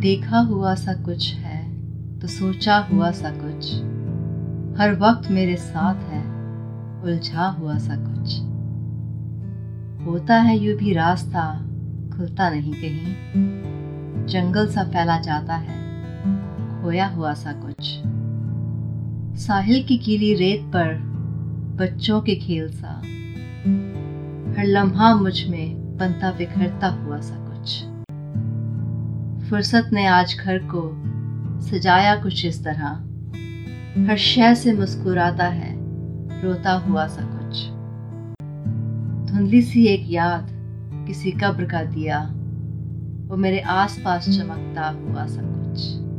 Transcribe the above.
देखा हुआ सा कुछ है तो सोचा हुआ सा कुछ। हर वक्त मेरे साथ है, उलझा हुआ सा कुछ। होता है यूँ भी रास्ता खुलता नहीं कहीं। जंगल सा फैला जाता है, खोया हुआ सा कुछ। साहिल की गीली रेत पर बच्चों के खेल सा। हर लम्हा मुझमें बनता बिखरता हुआ सा कुछ। फुर्सत ने आज घर को सजाया कुछ इस तरह। हर शह से मुस्कुराता है, रोता हुआ सा कुछ। धुंधली सी एक याद किसी कब्र का दिया, वो मेरे आसपास चमकता हुआ सा कुछ।